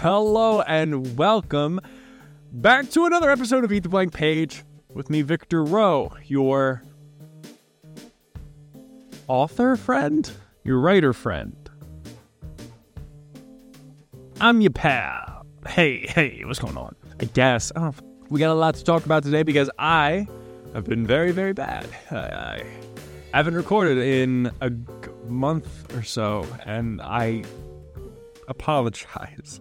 Hello and welcome back to another episode of Eat the Blank Page with me, Victor Rowe, your author friend, your writer friend. I'm your pal. Hey, hey, what's going on? I guess. We got a lot to talk about today because I have been very, very bad. I, I haven't recorded in a month or so, and I apologize.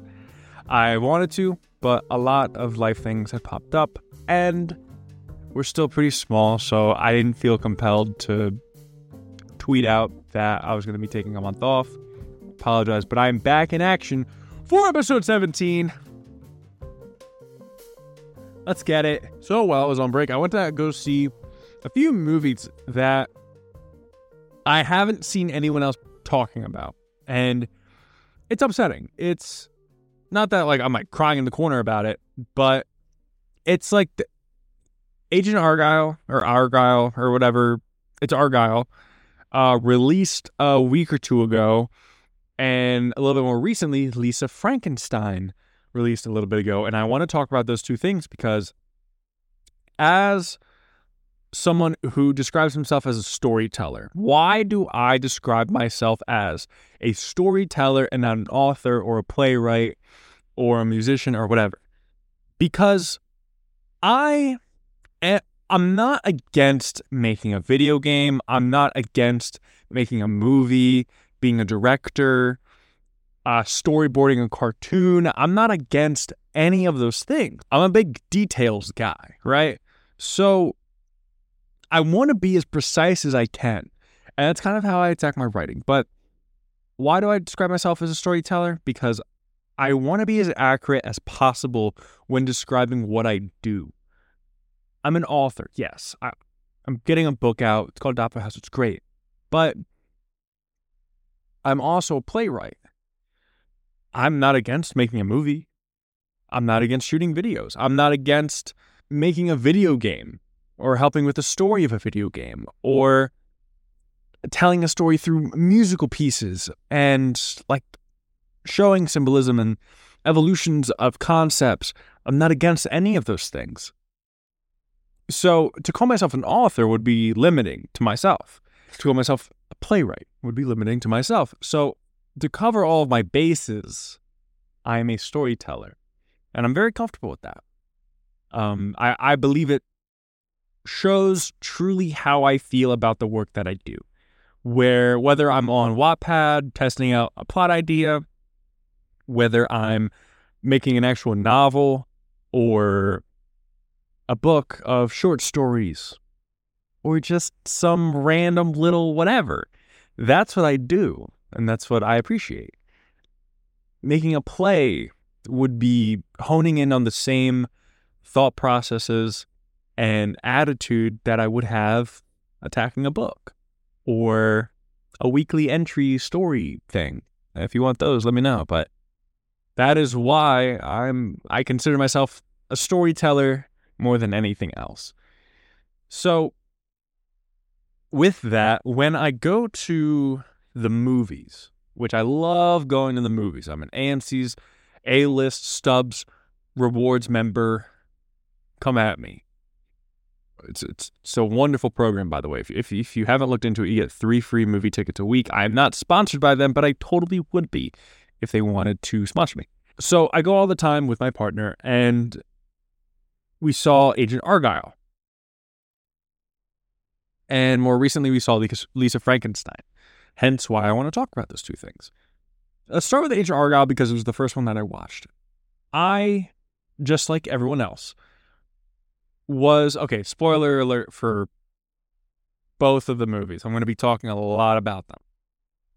I wanted to, but a lot of life things had popped up, and we're still pretty small, so I didn't feel compelled to tweet out that I was going to be taking a month off. Apologize, but I'm back in action for episode 17. Let's get it. So while I was on break, I went to go see a few movies that I haven't seen anyone else talking about. And it's upsetting. It's not that like I'm like crying in the corner about it, but it's like the, Agent Argyle or Argyle or whatever. It's Argyle. Uh, released a week or two ago, and a little bit more recently, Lisa Frankenstein released a little bit ago. And I want to talk about those two things because, as someone who describes himself as a storyteller, why do I describe myself as a storyteller and not an author or a playwright or a musician or whatever? Because I. I'm not against making a video game. I'm not against making a movie, being a director, uh, storyboarding a cartoon. I'm not against any of those things. I'm a big details guy, right? So I want to be as precise as I can. And that's kind of how I attack my writing. But why do I describe myself as a storyteller? Because I want to be as accurate as possible when describing what I do. I'm an author, yes. I, am getting a book out. It's called Doppler House. It's great. But I'm also a playwright. I'm not against making a movie. I'm not against shooting videos. I'm not against making a video game or helping with the story of a video game or telling a story through musical pieces and like showing symbolism and evolutions of concepts. I'm not against any of those things. So to call myself an author would be limiting to myself. To call myself a playwright would be limiting to myself. So to cover all of my bases, I am a storyteller. And I'm very comfortable with that. Um, I, I believe it shows truly how I feel about the work that I do. Where whether I'm on Wattpad testing out a plot idea, whether I'm making an actual novel or a book of short stories or just some random little whatever. That's what I do, and that's what I appreciate. Making a play would be honing in on the same thought processes and attitude that I would have attacking a book or a weekly entry story thing. If you want those, let me know. But that is why I'm I consider myself a storyteller more than anything else. So with that, when I go to the movies, which I love going to the movies, I'm an AMC's A-list Stubs rewards member. Come at me. It's, it's it's a wonderful program, by the way. If, if if you haven't looked into it, you get three free movie tickets a week. I am not sponsored by them, but I totally would be if they wanted to sponsor me. So I go all the time with my partner, and we saw Agent Argyle. And more recently, we saw Lisa Frankenstein. Hence why I want to talk about those two things. Let's start with Agent Argyle because it was the first one that I watched. I, just like everyone else, was okay. Spoiler alert for both of the movies. I'm going to be talking a lot about them.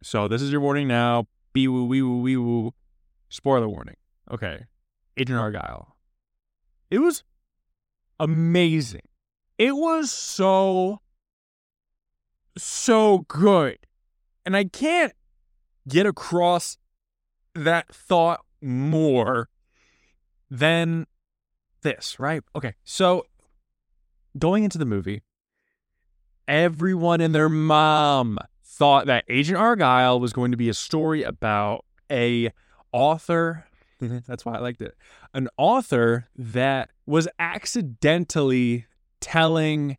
So this is your warning now. Be woo wee woo wee woo. Spoiler warning. Okay. Agent Argyle. It was amazing. It was so, so good. And I can't get across that thought more than this, right? Okay. So going into the movie, everyone and their mom thought that Agent Argyle was going to be a story about a author That's why I liked it. An author that was accidentally telling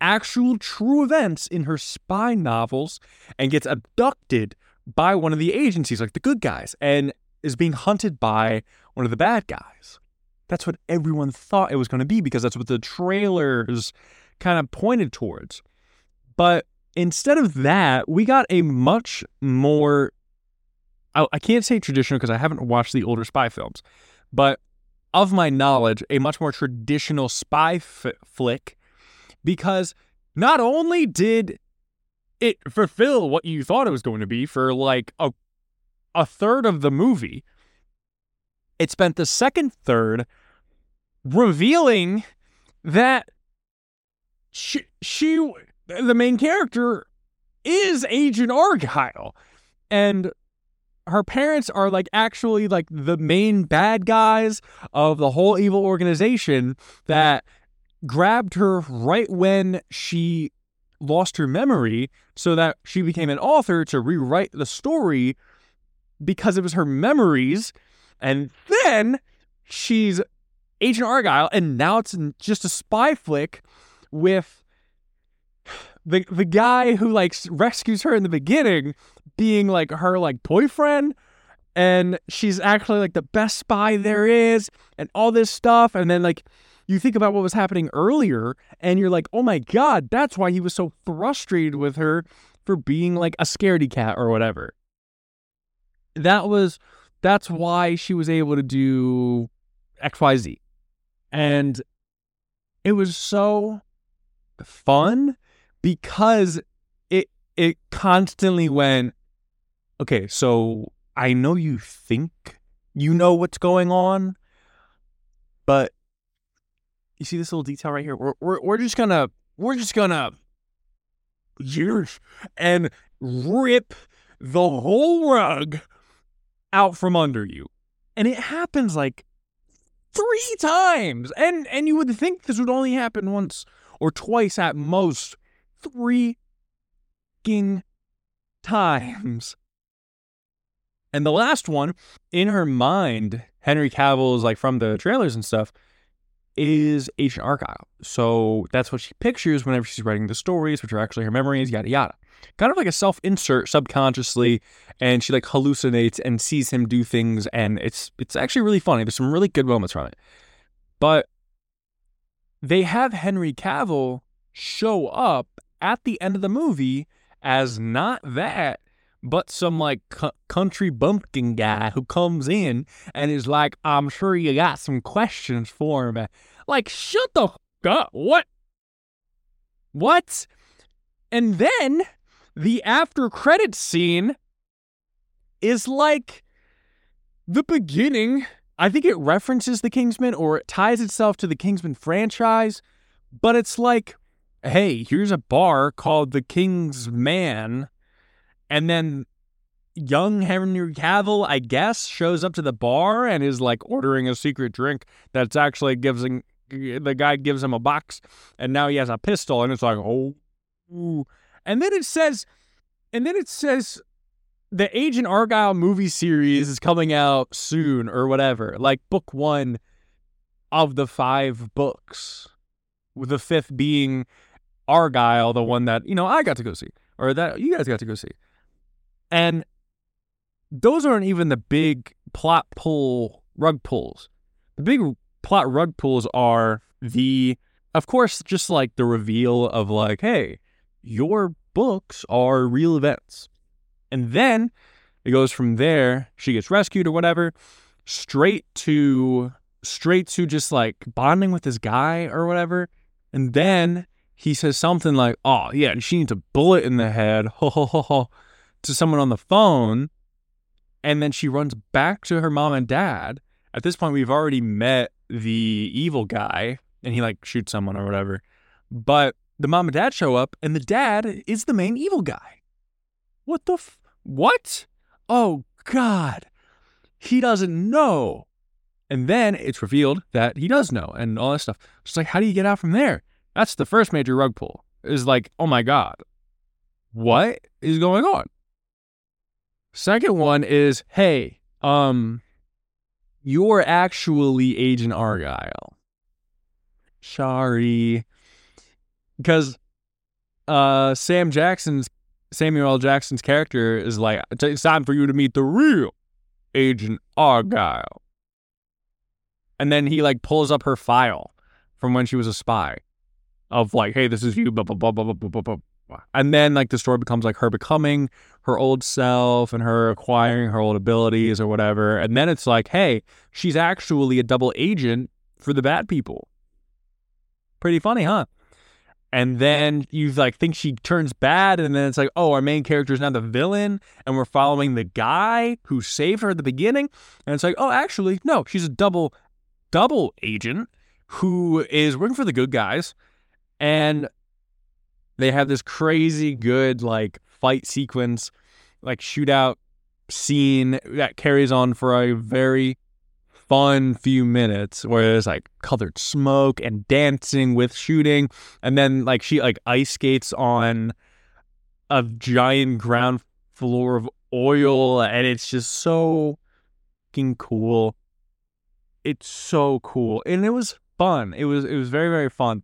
actual true events in her spy novels and gets abducted by one of the agencies, like the good guys, and is being hunted by one of the bad guys. That's what everyone thought it was going to be because that's what the trailers kind of pointed towards. But instead of that, we got a much more, I, can't say traditional because I haven't watched the older spy films, but of my knowledge, a much more traditional spy f- flick because not only did it fulfill what you thought it was going to be for like a a third of the movie, it spent the second third revealing that she, she the main character is Agent Argyle and her parents are like actually like the main bad guys of the whole evil organization that grabbed her right when she lost her memory so that she became an author to rewrite the story because it was her memories. And then she's Agent Argyle, and now it's just a spy flick with the the guy who like rescues her in the beginning being like her like boyfriend and she's actually like the best spy there is and all this stuff and then like you think about what was happening earlier and you're like, oh my God, that's why he was so frustrated with her for being like a scaredy cat or whatever. That was, that's why she was able to do XYZ. And it was so fun because it it constantly went okay so i know you think you know what's going on but you see this little detail right here? We're, we're, we're just gonna, we're just gonna, years and rip the whole rug out from under you. And it happens like three times. And and you would think this would only happen once or twice at most. Three king times. And the last one, in her mind, Henry Cavill is like from the trailers and stuff is Agent Argylle. So that's what she pictures whenever she's writing the stories, which are actually her memories, yada yada. Kind of like a self-insert subconsciously, and she like hallucinates and sees him do things, and it's it's actually really funny. There's some really good moments from it. But they have Henry Cavill show up at the end of the movie as not that, but some like country bumpkin guy who comes in and is like, I'm sure you got some questions for me. Like, shut the fuck up. What? What? And then the after credit scene is like the beginning. I think it references the Kingsman or it ties itself to the Kingsman franchise, but it's like, hey, here's a bar called the King's Man and then young Henry Cavill, I guess, shows up to the bar and is like ordering a secret drink that's actually gives him, the guy gives him a box and now he has a pistol and it's like, oh, ooh. and then it says, and then it says the Agent Argyle movie series is coming out soon or whatever, like book one of the five books, with the fifth being Argyle, the one that, you know, I got to go see or that you guys got to go see. And those aren't even the big plot pull rug pulls. The big plot rug pulls are the, of course, just like the reveal of like, hey, your books are real events. And then it goes from there, she gets rescued or whatever, straight to straight to just like bonding with this guy or whatever. And then he says something like, Oh yeah, and she needs a bullet in the head. Ho ho ho ho to someone on the phone and then she runs back to her mom and dad. At this point, we've already met the evil guy and he like shoots someone or whatever. But the mom and dad show up and the dad is the main evil guy. What the f- what? Oh god. He doesn't know. And then it's revealed that he does know and all that stuff. It's like, how do you get out from there? That's the first major rug pull. Is like, oh my God, what is going on? Second one is, hey, um, you're actually Agent Argyle. Sorry. Because uh, Sam Jackson's Samuel L. Jackson's character is like, it's time for you to meet the real Agent Argyle. And then he like pulls up her file from when she was a spy of like, hey, this is you, blah, blah, blah, blah, blah, blah, blah. And then like the story becomes like her becoming her old self and her acquiring her old abilities or whatever. And then it's like, hey, she's actually a double agent for the bad people. Pretty funny, huh? and then you like think she turns bad and then it's like oh our main character is now the villain and we're following the guy who saved her at the beginning and it's like oh actually no she's a double double agent who is working for the good guys and they have this crazy good like fight sequence like shootout scene that carries on for a very fun few minutes where there's like colored smoke and dancing with shooting. And then like she like ice skates on a giant ground floor of oil and it's just so fucking cool. It's so cool. And it was fun. It was it was very, very fun.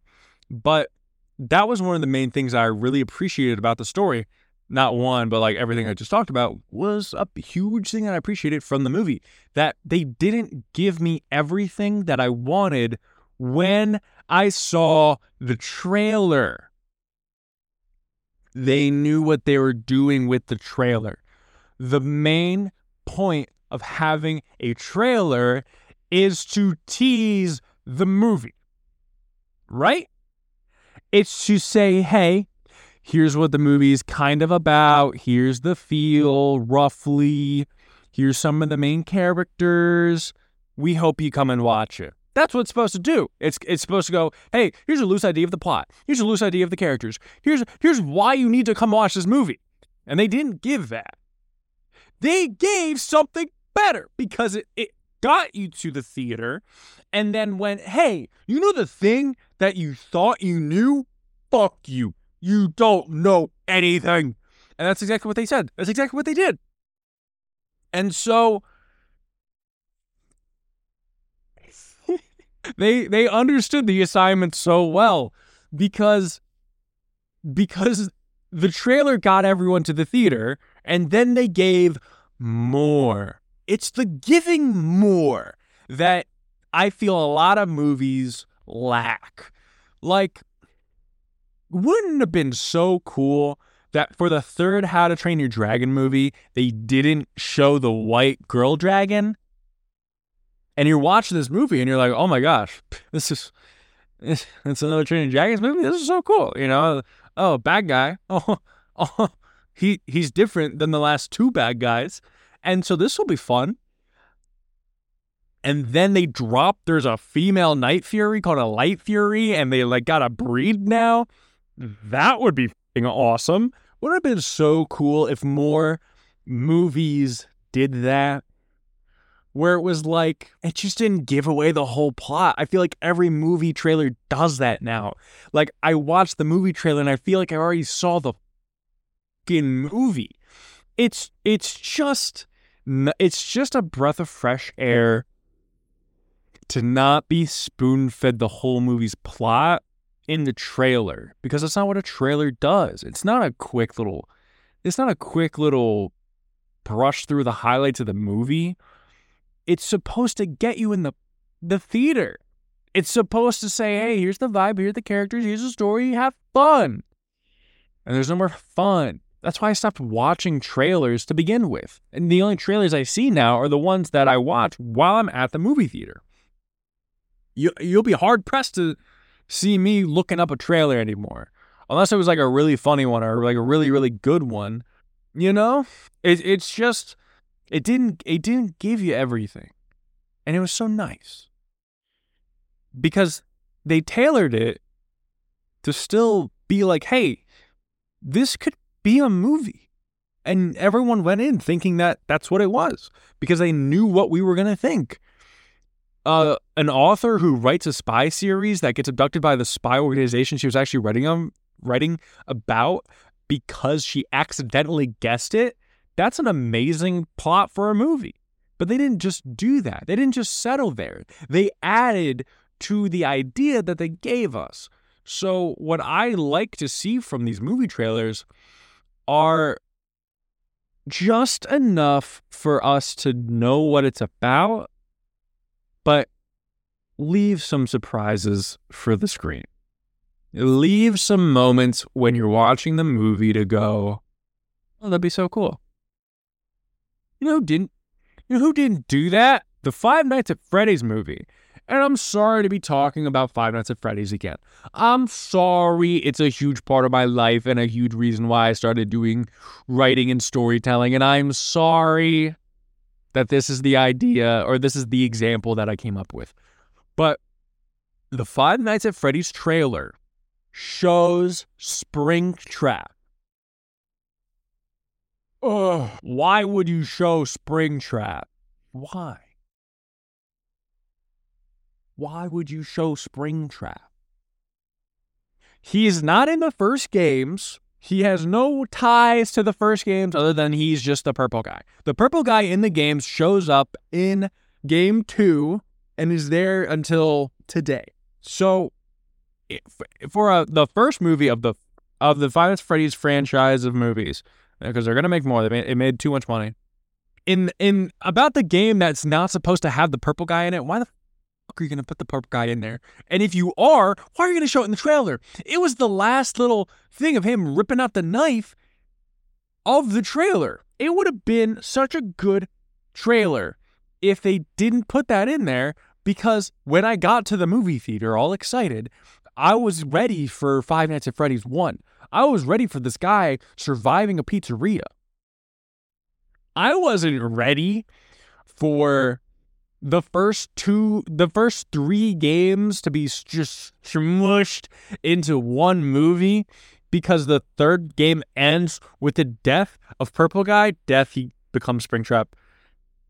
But that was one of the main things I really appreciated about the story not one, but like everything I just talked about was a huge thing that I appreciated from the movie. That they didn't give me everything that I wanted when I saw the trailer. They knew what they were doing with the trailer. The main point of having a trailer is to tease the movie, right? It's to say, hey, here's what the movie is kind of about. Here's the feel, roughly. Here's some of the main characters. We hope you come and watch it. That's what it's supposed to do. It's it's supposed to go, hey, here's a loose idea of the plot. Here's a loose idea of the characters. Here's here's why you need to come watch this movie. And they didn't give that. They gave something better because it, it got you to the theater and then went, hey, you know the thing that you thought you knew? Fuck you. You don't know anything. And that's exactly what they said. That's exactly what they did. And so they they understood the assignment so well because because the trailer got everyone to the theater and then they gave more. It's the giving more that I feel a lot of movies lack. Like wouldn't have been so cool that for the third How to Train Your Dragon movie, they didn't show the white girl dragon? And you're watching this movie and you're like, oh my gosh, this is it's, another Training Dragons movie. This is so cool, you know. Oh, bad guy. Oh, oh, he he's different than the last two bad guys, and so this will be fun. And then they drop. There's a female Night Fury called a Light Fury, and they like got a breed now. That would be awesome. Would have been so cool if more movies did that. Where it was like, it just didn't give away the whole plot. I feel like every movie trailer does that now. Like, I watched the movie trailer and I feel like I already saw the fucking movie. It's it's just it's just a breath of fresh air to not be spoon fed the whole movie's plot in the trailer because that's not what a trailer does. It's not a quick little it's not a quick little brush through the highlights of the movie. It's supposed to get you in the the theater. It's supposed to say, "Hey, here's the vibe, here's the characters, here's the story, have fun." And there's no more fun. That's why I stopped watching trailers to begin with. And the only trailers I see now are the ones that I watch while I'm at the movie theater. You you'll be hard pressed to see me looking up a trailer anymore. Unless it was like a really funny one or like a really, really good one. You know? It, it's just it didn't it didn't give you everything. And it was so nice. Because they tailored it to still be like, hey, this could be a movie. And everyone went in thinking that that's what it was because they knew what we were going to think uh, an author who writes a spy series that gets abducted by the spy organization she was actually writing on, writing about because she accidentally guessed it. That's an amazing plot for a movie. But they didn't just do that. They didn't just settle there. They added to the idea that they gave us. So, what I like to see from these movie trailers are just enough for us to know what it's about, but leave some surprises for the screen. Leave some moments when you're watching the movie to go, oh, that'd be so cool. You know who didn't? You know who didn't do that? The Five Nights at Freddy's movie. And I'm sorry to be talking about Five Nights at Freddy's again. I'm sorry. It's a huge part of my life and a huge reason why I started doing writing and storytelling. And I'm sorry that this is the idea or this is the example that I came up with. But the Five Nights at Freddy's trailer shows Springtrap. Ugh, why would you show Springtrap? Why? why would you show Springtrap? He's not in the first games. He has no ties to the first games other than he's just the purple guy. The purple guy in the games shows up in game two and is there until today. So, for a, the first movie of the of the Five Freddy's franchise of movies, uh, because they're gonna make more, they made, it made too much money. In in about the game that's not supposed to have the purple guy in it, why the fuck are you going to put the purple guy in there? And if you are, why are you going to show it in the trailer? It was the last little thing of him ripping out the knife of the trailer. It would have been such a good trailer if they didn't put that in there because when I got to the movie theater all excited, I was ready for Five Nights at Freddy's 1. I was ready for this guy surviving a pizzeria. I wasn't ready for the first two, the first three games to be just smushed into one movie because the third game ends with the death of Purple Guy. Death, he becomes Springtrap.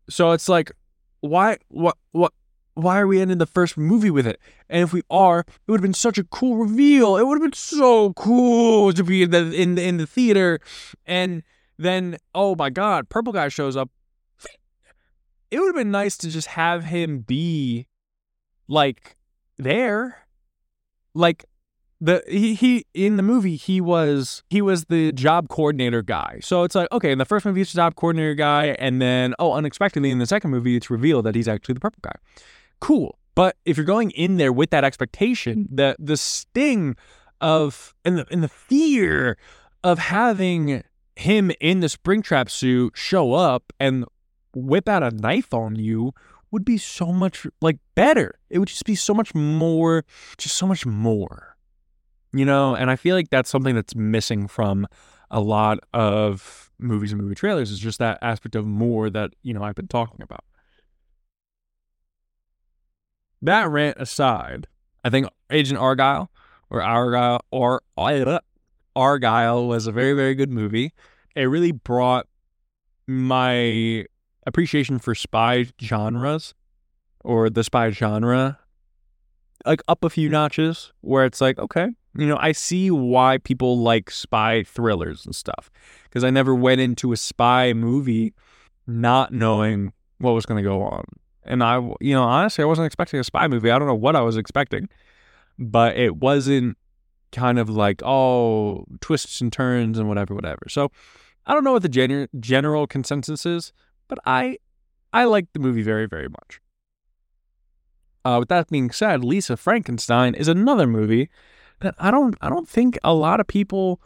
So it's like, why, what, what, why are we ending the first movie with it? And if we are, it would have been such a cool reveal. It would have been so cool to be in the in the, in the theater, and then oh my god, Purple Guy shows up it would have been nice to just have him be like there. Like the he, he in the movie he was he was the job coordinator guy. So it's like okay in the first movie he's the job coordinator guy and then oh unexpectedly in the second movie it's revealed that he's actually the purple guy. Cool. But if you're going in there with that expectation mm-hmm. the the sting of and the and the fear of having him in the springtrap suit show up and whip out a knife on you would be so much like better. It would just be so much more, just so much more, you know. And I feel like that's something that's missing from a lot of movies and movie trailers is just that aspect of more that you know I've been talking about. That rant aside, I think Agent Argyle or Argyle or uh, Argyle was a very very good movie. It really brought my appreciation for spy genres or the spy genre like up a few mm. notches where it's like okay you know i see why people like spy thrillers and stuff because i never went into a spy movie not knowing what was going to go on. And i you know honestly i wasn't expecting a spy movie. I don't know what i was expecting but it wasn't kind of like oh twists and turns and whatever whatever. So i don't know what the gen- general consensus is but I I like the movie very very much. Uh, with that being said, Lisa Frankenstein is another movie that I don't I don't think a lot of people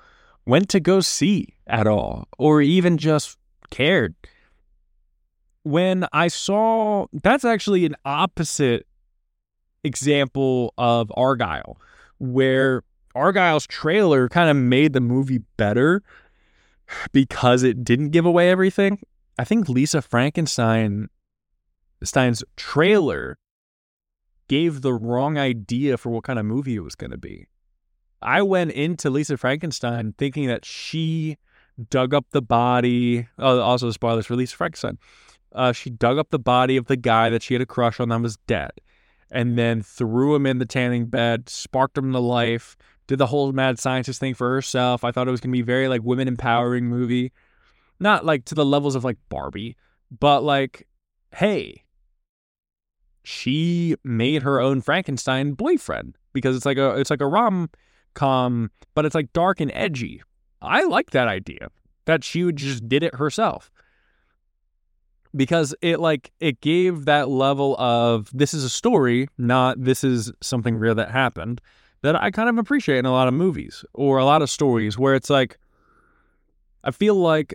went to go see at all or even just cared. When I saw that's actually an opposite example of Argyle where Argyle's trailer kind of made the movie better because it didn't give away everything. I think Lisa Frankenstein Stein's trailer gave the wrong idea for what kind of movie it was going to be. I went into Lisa Frankenstein thinking that she dug up the body. Oh, also spoilers for Lisa Frankenstein. Uh, she dug up the body of the guy that she had a crush on that was dead, and then threw him in the tanning bed, sparked him to life, did the whole mad scientist thing for herself. I thought it was gonna be very like women empowering movie not like to the levels of like Barbie, but like hey, she made her own Frankenstein boyfriend because it's like a it's like a rom com, but it's like dark and edgy. I like that idea that she just did it herself because it like it gave that level of this is a story, not this is something real that happened that I kind of appreciate in a lot of movies or a lot of stories where it's like I feel like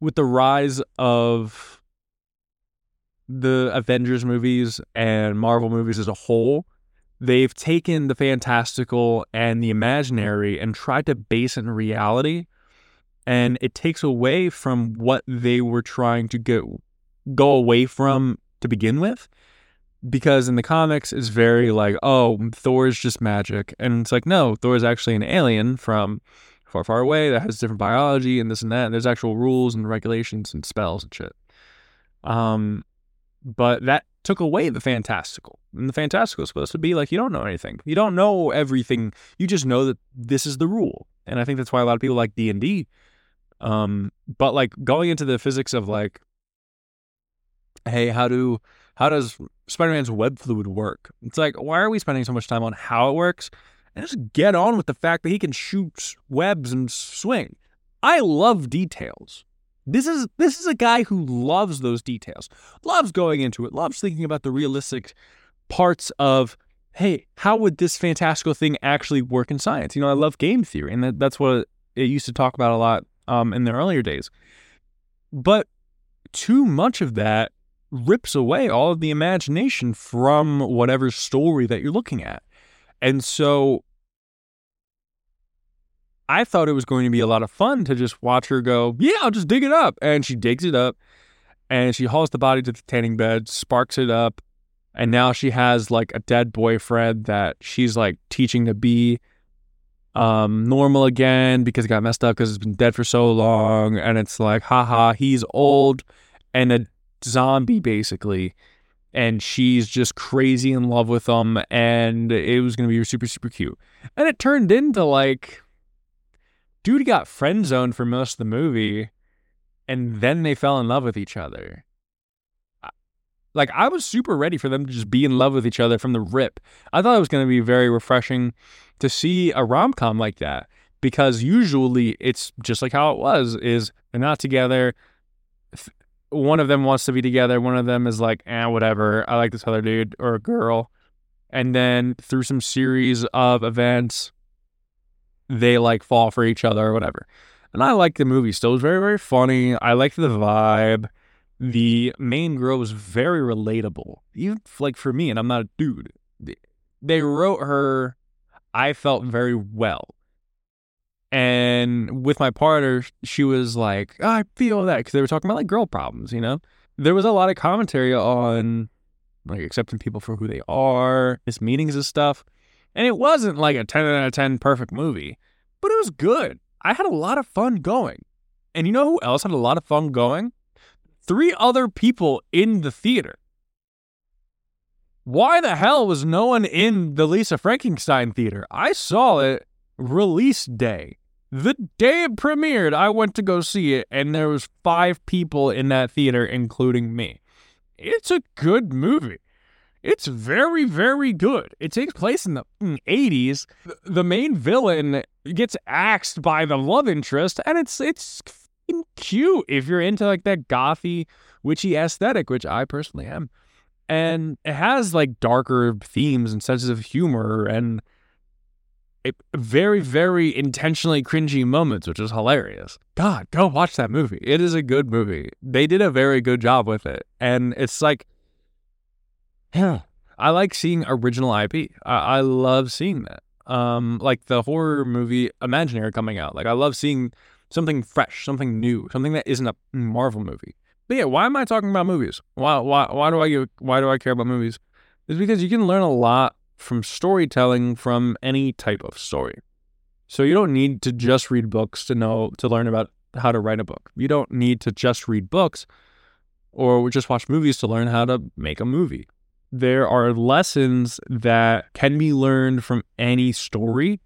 with the rise of the Avengers movies and Marvel movies as a whole, they've taken the fantastical and the imaginary and tried to base it in reality. And it takes away from what they were trying to go go away from to begin with. Because in the comics, it's very like, oh, Thor is just magic. And it's like, no, Thor is actually an alien from far, far away that has different biology and this and that. And there's actual rules and regulations and spells and shit. Um, but that took away the fantastical. And the fantastical is supposed to be like you don't know anything. You don't know everything. You just know that this is the rule. And I think that's why a lot of people like D and D. Um, but like going into the physics of like, hey, how do how does Spider-Man's web fluid work? It's like why are we spending so much time on how it works? And just get on with the fact that he can shoot webs and swing. I love details. This is this is a guy who loves those details, loves going into it, loves thinking about the realistic parts of hey, how would this fantastical thing actually work in science? You know, I love game theory, and that, that's what it used to talk about a lot um, in the earlier days. But too much of that rips away all of the imagination from whatever story that you're looking at. And so I thought it was going to be a lot of fun to just watch her go, yeah, I'll just dig it up. And she digs it up and she hauls the body to the tanning bed, sparks it up. And now she has like a dead boyfriend that she's like teaching to be um, normal again because it got messed up because it's been dead for so long. And it's like, haha, he's old and a zombie basically. And she's just crazy in love with him. And it was going to be super, super cute. And it turned into like dude got friend zoned for most of the movie, and then they fell in love with each other. Like I was super ready for them to just be in love with each other from the rip. I thought it was going to be very refreshing to see a rom com like that because usually it's just like how it was: is they're not together. One of them wants to be together. One of them is like, eh, whatever. I like this other dude or a girl. And then through some series of events, they like fall for each other or whatever. And I like the movie still. It was very, very funny. I liked the vibe. The main girl was very relatable. Even like for me, and I'm not a dude. They wrote her, I felt very well. And with my partner, she was like, oh, I feel that because they were talking about like girl problems, you know? There was a lot of commentary on like accepting people for who they are, missed meetings and stuff. And it wasn't like a 10 out of 10 perfect movie, but it was good. I had a lot of fun going. And you know who else had a lot of fun going? Three other people in the theater. Why the hell was no one in the Lisa Frankenstein theater? I saw it release day. The day it premiered, I went to go see it, and there was five people in that theater, including me. It's a good movie. It's very, very good. It takes place in the 80s. The main villain gets axed by the love interest, and it's it's cute if you're into like that gothy, witchy aesthetic, which I personally am. And it has like darker themes and senses of humor and very, very intentionally cringy moments, which is hilarious. God, go watch that movie. It is a good movie. They did a very good job with it. And it's like yeah. I like seeing original IP. I, I love seeing that. Um, like the horror movie Imaginary coming out. Like I love seeing something fresh, something new, something that isn't a Marvel movie. But yeah, why am I talking about movies? Why why why do I why do I care about movies? It's because you can learn a lot from storytelling from any type of story. So you don't need to just read books to know to learn about how to write a book. You don't need to just read books or just watch movies to learn how to make a movie there are lessons that can be learned from any story.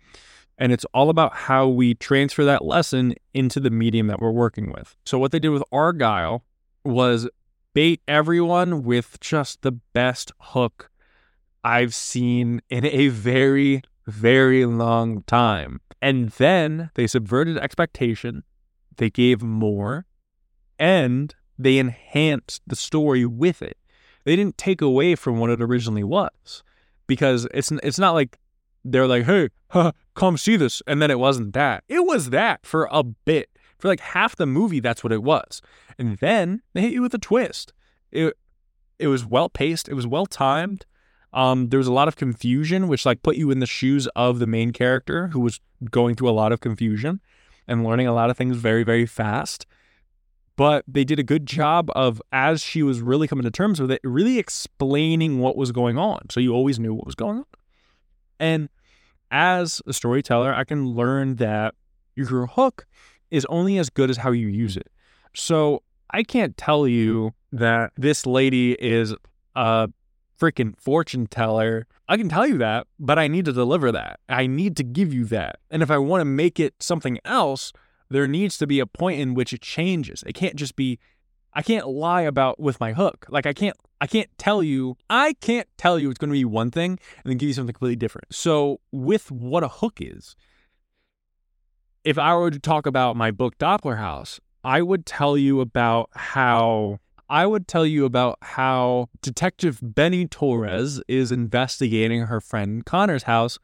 And it's all about how we transfer that lesson into the medium that we're working with. So, what they did with Argyle was bait everyone with just the best hook I've seen in a very, very long time. And then they subverted expectation, they gave more, and they enhanced the story with it. They didn't take away from what it originally was because it's it's not like they're like, "Hey, huh, come see this," and then it wasn't that. It was that for a bit. For like half the movie, that's what it was. And then they hit you with a twist. It it was well paced. It was well timed. Um, there was a lot of confusion, which like put you in the shoes of the main character who was going through a lot of confusion and learning a lot of things very, very fast. But they did a good job of, as she was really coming to terms with it, really explaining what was going on. So you always knew what was going on. And as a storyteller, I can learn that your hook is only as good as how you use it. So I can't tell you that this lady is a freaking fortune teller. I can tell you that, but I need to deliver that. I need to give you that. And if I want to make it something else, there needs to be a point in which it changes. It can't just be I can't lie about with my hook. Like I can't I can't tell you I can't tell you it's going to be one thing and then give you something completely different. So with what a hook is, if I were to talk about my book Doppler House, I would tell you about how I would tell you about how Detective Benny Torres is investigating her friend Connor's house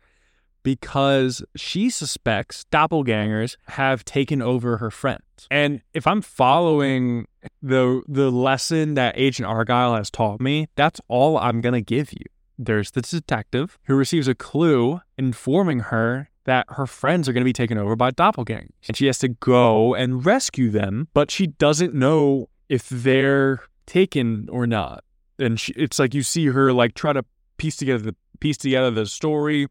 because she suspects doppelgangers have taken over her friend. And if I'm following the the lesson that Agent Argyle has taught me, that's all I'm going to give you. There's the detective who receives a clue informing her that her friends are going to be taken over by doppelgangers. And she has to go and rescue them, but she doesn't know if they're taken or not. And she, it's like you see her like try to piece together the piece together the story,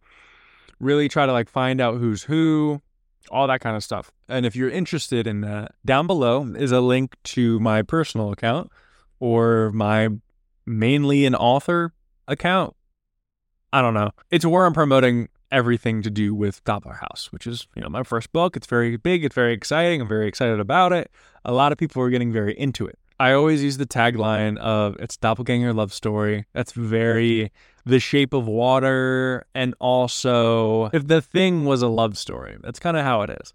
really try to like find out who's who, all that kind of stuff. And if you're interested in that, down below is a link to my personal account or my mainly an author account. I don't know. It's where I'm promoting everything to do with Doppler House, which is, you know, my first book. It's very big, it's very exciting. I'm very excited about it. A lot of people are getting very into it. I always use the tagline of it's doppelganger love story. That's very the shape of water and also if the thing was a love story. That's kind of how it is.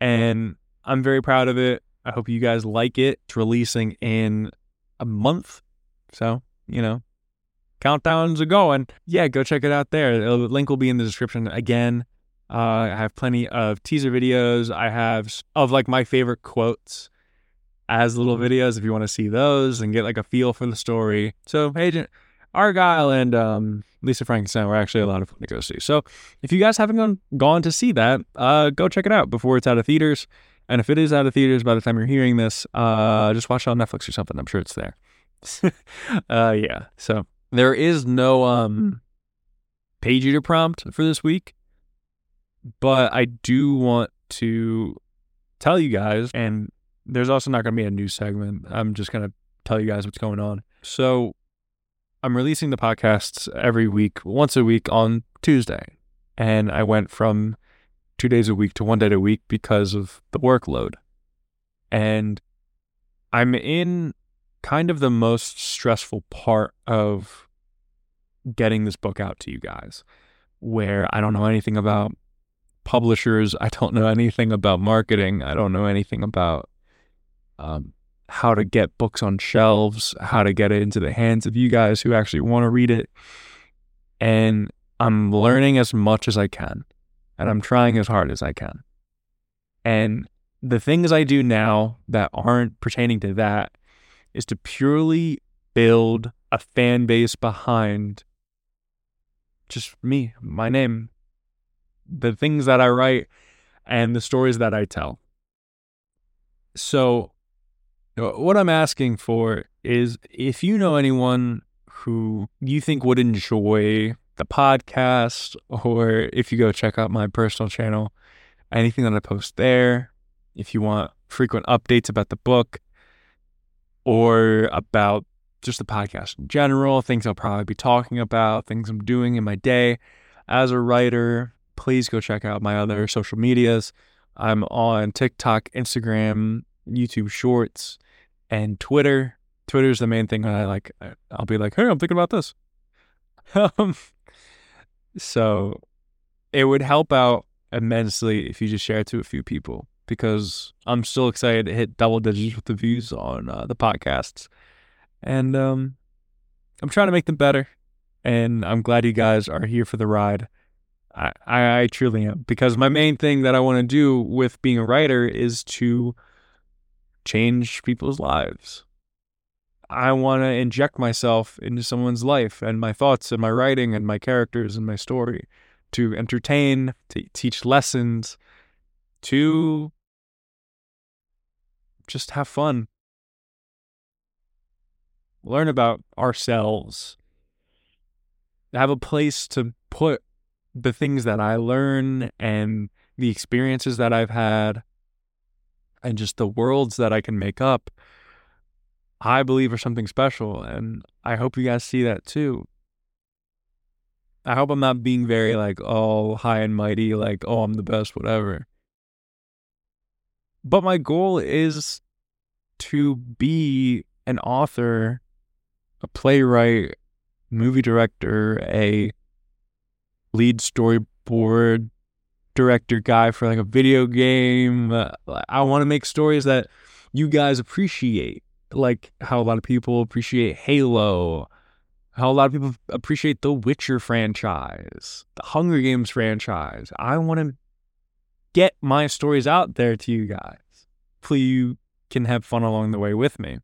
And I'm very proud of it. I hope you guys like it. It's releasing in a month. So, you know, countdowns are going. Yeah, go check it out there. The link will be in the description again. Uh, I have plenty of teaser videos. I have of like my favorite quotes as little videos if you want to see those and get like a feel for the story. So Agent Argyle and um, Lisa Frankenstein were actually a lot of fun to go see. So if you guys haven't gone, gone to see that, uh, go check it out before it's out of theaters. And if it is out of theaters by the time you're hearing this, uh, just watch it on Netflix or something. I'm sure it's there. uh, yeah. So there is no um, page eater prompt for this week, but I do want to tell you guys, and there's also not going to be a new segment. I'm just going to tell you guys what's going on. So I'm releasing the podcasts every week, once a week on Tuesday. And I went from two days a week to one day a week because of the workload. And I'm in kind of the most stressful part of getting this book out to you guys, where I don't know anything about publishers. I don't know anything about marketing. I don't know anything about um, how to get books on shelves, how to get it into the hands of you guys who actually want to read it. And I'm learning as much as I can, and I'm trying as hard as I can. And the things I do now that aren't pertaining to that is to purely build a fan base behind just me, my name, the things that I write, and the stories that I tell. So what I'm asking for is if you know anyone who you think would enjoy the podcast, or if you go check out my personal channel, anything that I post there, if you want frequent updates about the book or about just the podcast in general, things I'll probably be talking about, things I'm doing in my day as a writer, please go check out my other social medias. I'm on TikTok, Instagram, YouTube Shorts, and Twitter Twitter's the main thing I like. I'll be like, hey, I'm thinking about this. um, so it would help out immensely if you just share it to a few people because I'm still excited to hit double digits with the views on uh, the podcasts. And um, I'm trying to make them better. And I'm glad you guys are here for the ride. I, I, I truly am because my main thing that I want to do with being a writer is to change people's lives. I want to inject myself into someone's life and my thoughts and my writing and my characters and my story to entertain, to teach lessons, to just have fun. Learn about ourselves. Have a place to put the things that I learn and the experiences that I've had and just the worlds that I can make up, I believe are something special. And I hope you guys see that too. I hope I'm not being very like, oh, high and mighty, like, oh, I'm the best, whatever. But my goal is to be an author, a playwright, movie director, a lead storyboard director guy for like a video game. I want to make stories that you guys appreciate, like how a lot of people appreciate Halo, how a lot of people appreciate the Witcher franchise, the Hunger Games franchise. I want to get my stories out there to you guys. Hopefully, you can have fun along the way with me.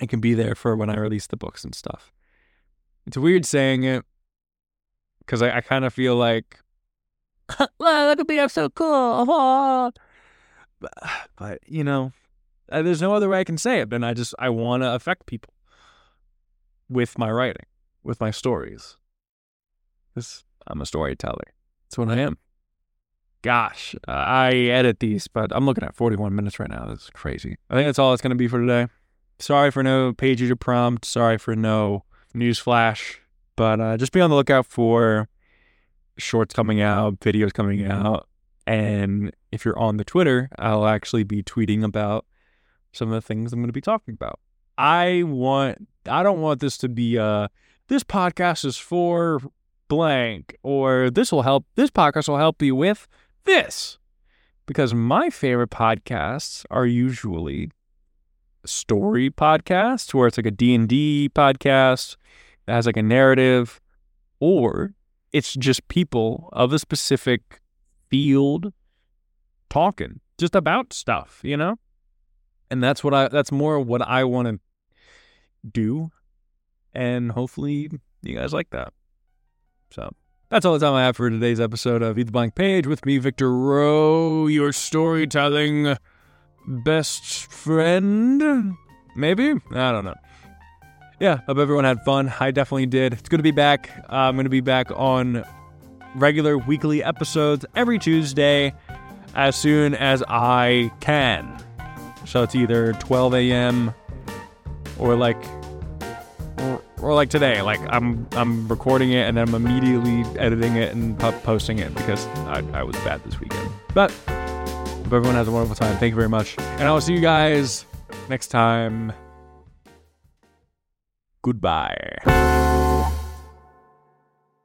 I can be there for when I release the books and stuff. It's weird saying it because I, I kind of feel like, well, look at me, I'm so cool. But, but, you know, uh, there's no other way I can say it than I just, I want to affect people with my writing, with my stories. I'm a storyteller. That's what I am. Gosh, uh, I edit these, but I'm looking at 41 minutes right now. That's crazy. I think that's all it's going to be for today. Sorry for no page user prompt. Sorry for no news flash. But uh, just be on the lookout for shorts coming out, videos coming out. And if you're on the Twitter, I'll actually be tweeting about some of the things I'm going to be talking about. I want, I don't want this to be, uh, this podcast is for blank, or this will help, this podcast will help you with this. Because my favorite podcasts are usually story podcasts where it's like a D&D podcast that has like a narrative or it's just people of a specific field talking just about stuff, you know? And that's what I that's more what I want to do and hopefully you guys like that. So, that's all the time I have for today's episode of Eat the Blank Page with me, Victor Rowe, your storytelling best friend. Maybe? I don't know yeah, hope everyone had fun. I definitely did. It's good to be back. Uh, I'm going to be back on regular weekly episodes every Tuesday as soon as I can. So it's either 12 a.m. or like or, like today. Like I'm I'm recording it and then I'm immediately editing it and posting it because I, I was bad this weekend. But hope everyone has a wonderful time. Thank you very much, and I will see you guys next time. Goodbye.